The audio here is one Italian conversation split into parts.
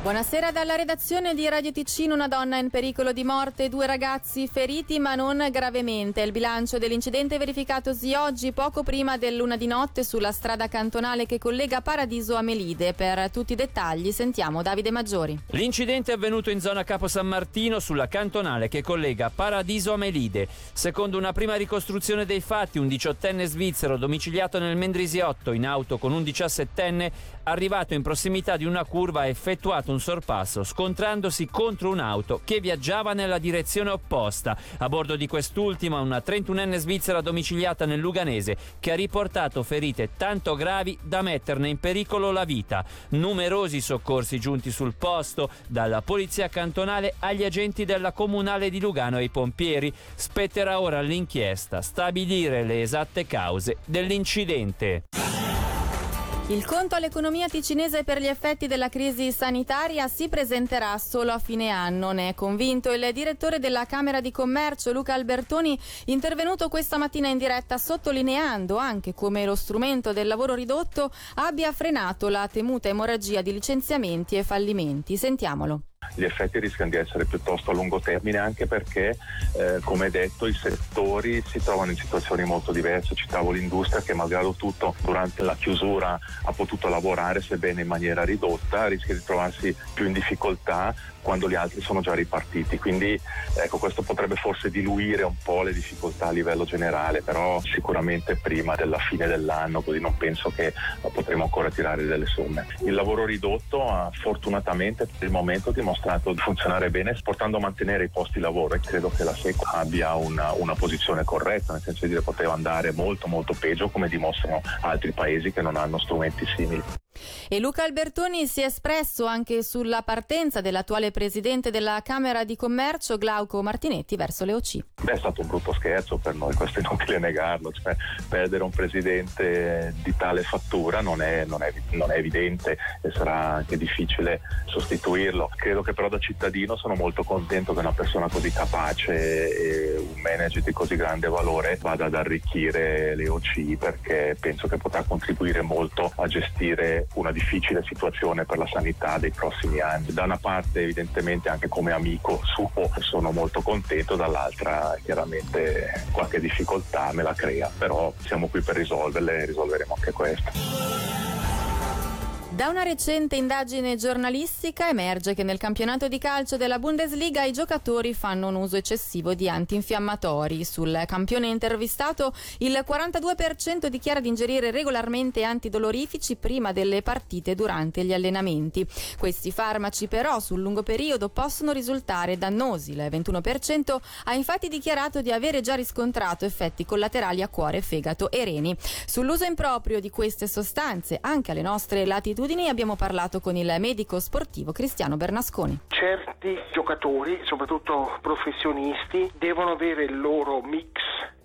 Buonasera dalla redazione di Radio Ticino, una donna in pericolo di morte, due ragazzi feriti ma non gravemente. Il bilancio dell'incidente verificatosi oggi poco prima del luna di notte sulla strada cantonale che collega Paradiso a Melide. Per tutti i dettagli sentiamo Davide Maggiori. L'incidente è avvenuto in zona Capo San Martino sulla cantonale che collega Paradiso a Melide. Secondo una prima ricostruzione dei fatti, un diciottenne svizzero domiciliato nel Mendrisiotto in auto con un diciassettenne arrivato in prossimità di una curva ha effettuato un un sorpasso scontrandosi contro un'auto che viaggiava nella direzione opposta. A bordo di quest'ultima una 31enne svizzera domiciliata nel Luganese che ha riportato ferite tanto gravi da metterne in pericolo la vita. Numerosi soccorsi giunti sul posto, dalla polizia cantonale agli agenti della comunale di Lugano e ai pompieri. Spetterà ora all'inchiesta stabilire le esatte cause dell'incidente. Il conto all'economia ticinese per gli effetti della crisi sanitaria si presenterà solo a fine anno, ne è convinto il direttore della Camera di Commercio Luca Albertoni, intervenuto questa mattina in diretta sottolineando anche come lo strumento del lavoro ridotto abbia frenato la temuta emorragia di licenziamenti e fallimenti. Sentiamolo gli effetti rischiano di essere piuttosto a lungo termine anche perché eh, come detto i settori si trovano in situazioni molto diverse citavo l'industria che malgrado tutto durante la chiusura ha potuto lavorare sebbene in maniera ridotta rischia di trovarsi più in difficoltà quando gli altri sono già ripartiti. Quindi ecco questo potrebbe forse diluire un po' le difficoltà a livello generale però sicuramente prima della fine dell'anno così non penso che potremo ancora tirare delle somme. Il lavoro ridotto fortunatamente per il momento dimostrato dimostrato di funzionare bene portando a mantenere i posti di lavoro e credo che la SECO abbia una, una posizione corretta, nel senso di dire poteva andare molto molto peggio come dimostrano altri paesi che non hanno strumenti simili. E Luca Albertoni si è espresso anche sulla partenza dell'attuale presidente della Camera di Commercio Glauco Martinetti verso le OC. Beh, è stato un brutto scherzo per noi, questo è inutile negarlo, cioè, perdere un presidente di tale fattura non è, non, è, non è, evidente e sarà anche difficile sostituirlo. Credo che però da cittadino sono molto contento che una persona così capace e manager di così grande valore vada ad arricchire le OC perché penso che potrà contribuire molto a gestire una difficile situazione per la sanità dei prossimi anni. Da una parte evidentemente anche come amico suo sono molto contento, dall'altra chiaramente qualche difficoltà me la crea, però siamo qui per risolverle e risolveremo anche questa. Da una recente indagine giornalistica emerge che nel campionato di calcio della Bundesliga i giocatori fanno un uso eccessivo di antinfiammatori. Sul campione intervistato il 42% dichiara di ingerire regolarmente antidolorifici prima delle partite durante gli allenamenti. Questi farmaci però sul lungo periodo possono risultare dannosi. Il 21% ha infatti dichiarato di avere già riscontrato effetti collaterali a cuore, fegato e reni. Sull'uso improprio di queste sostanze anche alle nostre latitudini abitudini abbiamo parlato con il medico sportivo Cristiano Bernasconi. Certi giocatori, soprattutto professionisti, devono avere il loro mix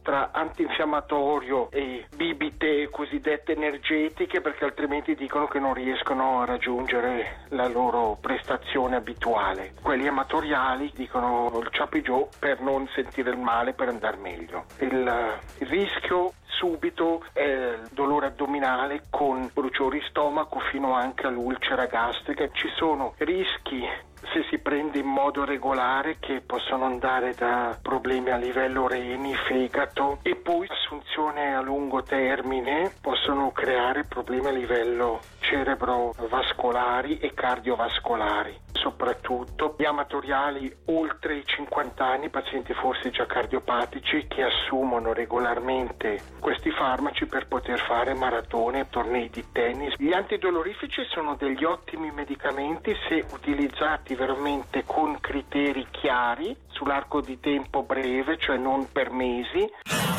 tra antinfiammatorio e bibite cosiddette energetiche perché altrimenti dicono che non riescono a raggiungere la loro prestazione abituale. Quelli amatoriali dicono il ciapigiò per non sentire il male, per andare meglio. Il, il rischio subito è il dolore addominale con bruciori stomaco fino anche all'ulcera gastrica. Ci sono rischi se si prende in modo regolare che possono andare da problemi a livello reni, fegato e poi assunzione a lungo termine possono creare problemi a livello cerebrovascolari e cardiovascolari. Soprattutto gli amatoriali oltre i 50 anni, pazienti forse già cardiopatici che assumono regolarmente questi farmaci per poter fare maratone, tornei di tennis. Gli antidolorifici sono degli ottimi medicamenti se utilizzati veramente con criteri chiari sull'arco di tempo breve, cioè non per mesi.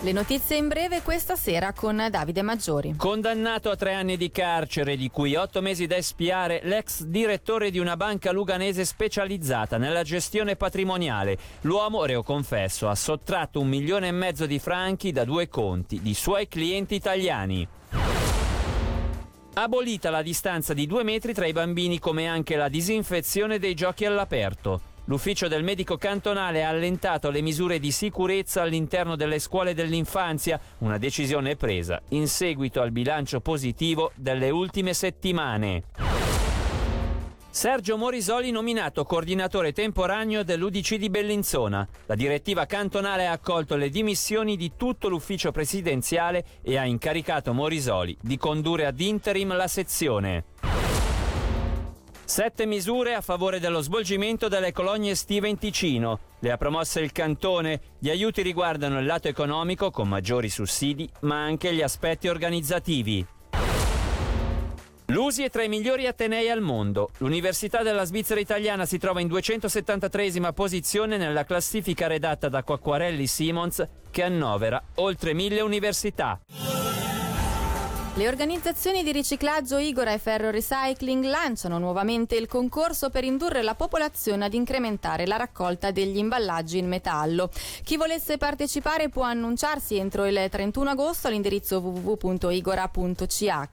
Le notizie in breve questa sera con Davide Maggiori. Condannato a tre anni di carcere, di cui otto mesi da espiare, l'ex direttore di una banca luganese specializzata nella gestione patrimoniale. L'uomo, reo confesso, ha sottratto un milione e mezzo di franchi da due conti di suoi clienti italiani. Abolita la distanza di due metri tra i bambini come anche la disinfezione dei giochi all'aperto. L'ufficio del medico cantonale ha allentato le misure di sicurezza all'interno delle scuole dell'infanzia, una decisione presa in seguito al bilancio positivo delle ultime settimane. Sergio Morisoli nominato coordinatore temporaneo dell'Udc di Bellinzona. La direttiva cantonale ha accolto le dimissioni di tutto l'ufficio presidenziale e ha incaricato Morisoli di condurre ad interim la sezione. Sette misure a favore dello svolgimento delle colonie estive in Ticino. Le ha promosse il cantone. Gli aiuti riguardano il lato economico con maggiori sussidi, ma anche gli aspetti organizzativi. L'USI è tra i migliori atenei al mondo. L'Università della Svizzera italiana si trova in 273 posizione nella classifica redatta da Quacquarelli Simons che annovera oltre mille università. Le organizzazioni di riciclaggio Igora e Ferro Recycling lanciano nuovamente il concorso per indurre la popolazione ad incrementare la raccolta degli imballaggi in metallo. Chi volesse partecipare può annunciarsi entro il 31 agosto all'indirizzo www.igora.ch.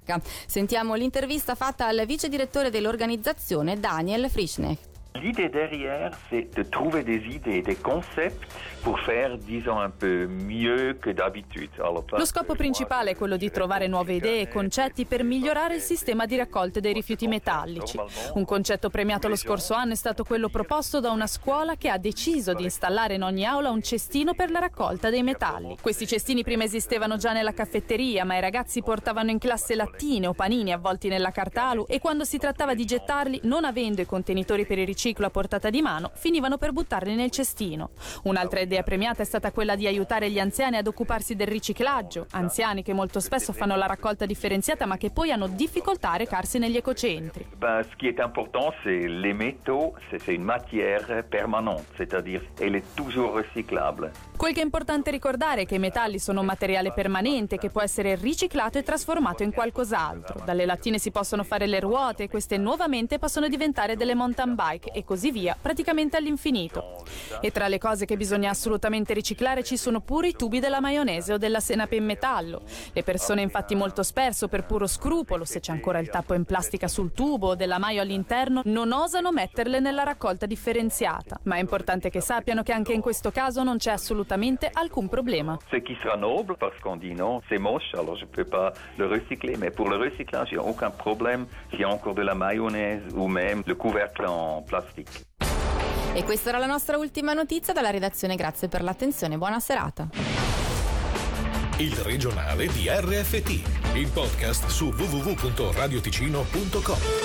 Sentiamo l'intervista fatta al vice direttore dell'organizzazione Daniel Frischnecht. L'idée derrière, c'est de trouver des idées, des concepts pour faire, disons, un peu mieux que d'habitude. Lo scopo principale è quello di trovare nuove idee e concetti per migliorare il sistema di raccolta dei rifiuti metallici. Un concetto premiato lo scorso anno è stato quello proposto da una scuola che ha deciso di installare in ogni aula un cestino per la raccolta dei metalli. Questi cestini prima esistevano già nella caffetteria, ma i ragazzi portavano in classe lattine o panini avvolti nella carta alu e quando si trattava di gettarli, non avendo i contenitori per i riciclo riciclo a portata di mano, finivano per buttarli nel cestino. Un'altra idea premiata è stata quella di aiutare gli anziani ad occuparsi del riciclaggio, anziani che molto spesso fanno la raccolta differenziata ma che poi hanno difficoltà a recarsi negli ecocentri. Ben, ce qui est important, c'est les métaux, c'est une matière permanente, c'est-à-dire elle est toujours recyclable. Quel che è importante ricordare è che i metalli sono un materiale permanente che può essere riciclato e trasformato in qualcos'altro. Dalle lattine si possono fare le ruote e queste nuovamente possono diventare delle mountain bike e così via, praticamente all'infinito. E tra le cose che bisogna assolutamente riciclare ci sono pure i tubi della maionese o della senape in metallo. Le persone infatti molto spesso, per puro scrupolo, se c'è ancora il tappo in plastica sul tubo o della maio all'interno, non osano metterle nella raccolta differenziata. Ma è importante che sappiano che anche in questo caso non c'è assolutamente alcun problema. Ce qui sera noble parce qu'on dit non, c'est moche, alors je peux pas le recycler. Mais pour le recyclage, il n'y a aucun problème s'il y a encore de la mayonnaise ou même le couvercle en plastique plastic. E questa era la nostra ultima notizia dalla redazione. Grazie per l'attenzione. Buona serata. Il regionale di RFT, il podcast su www.radioticino.com.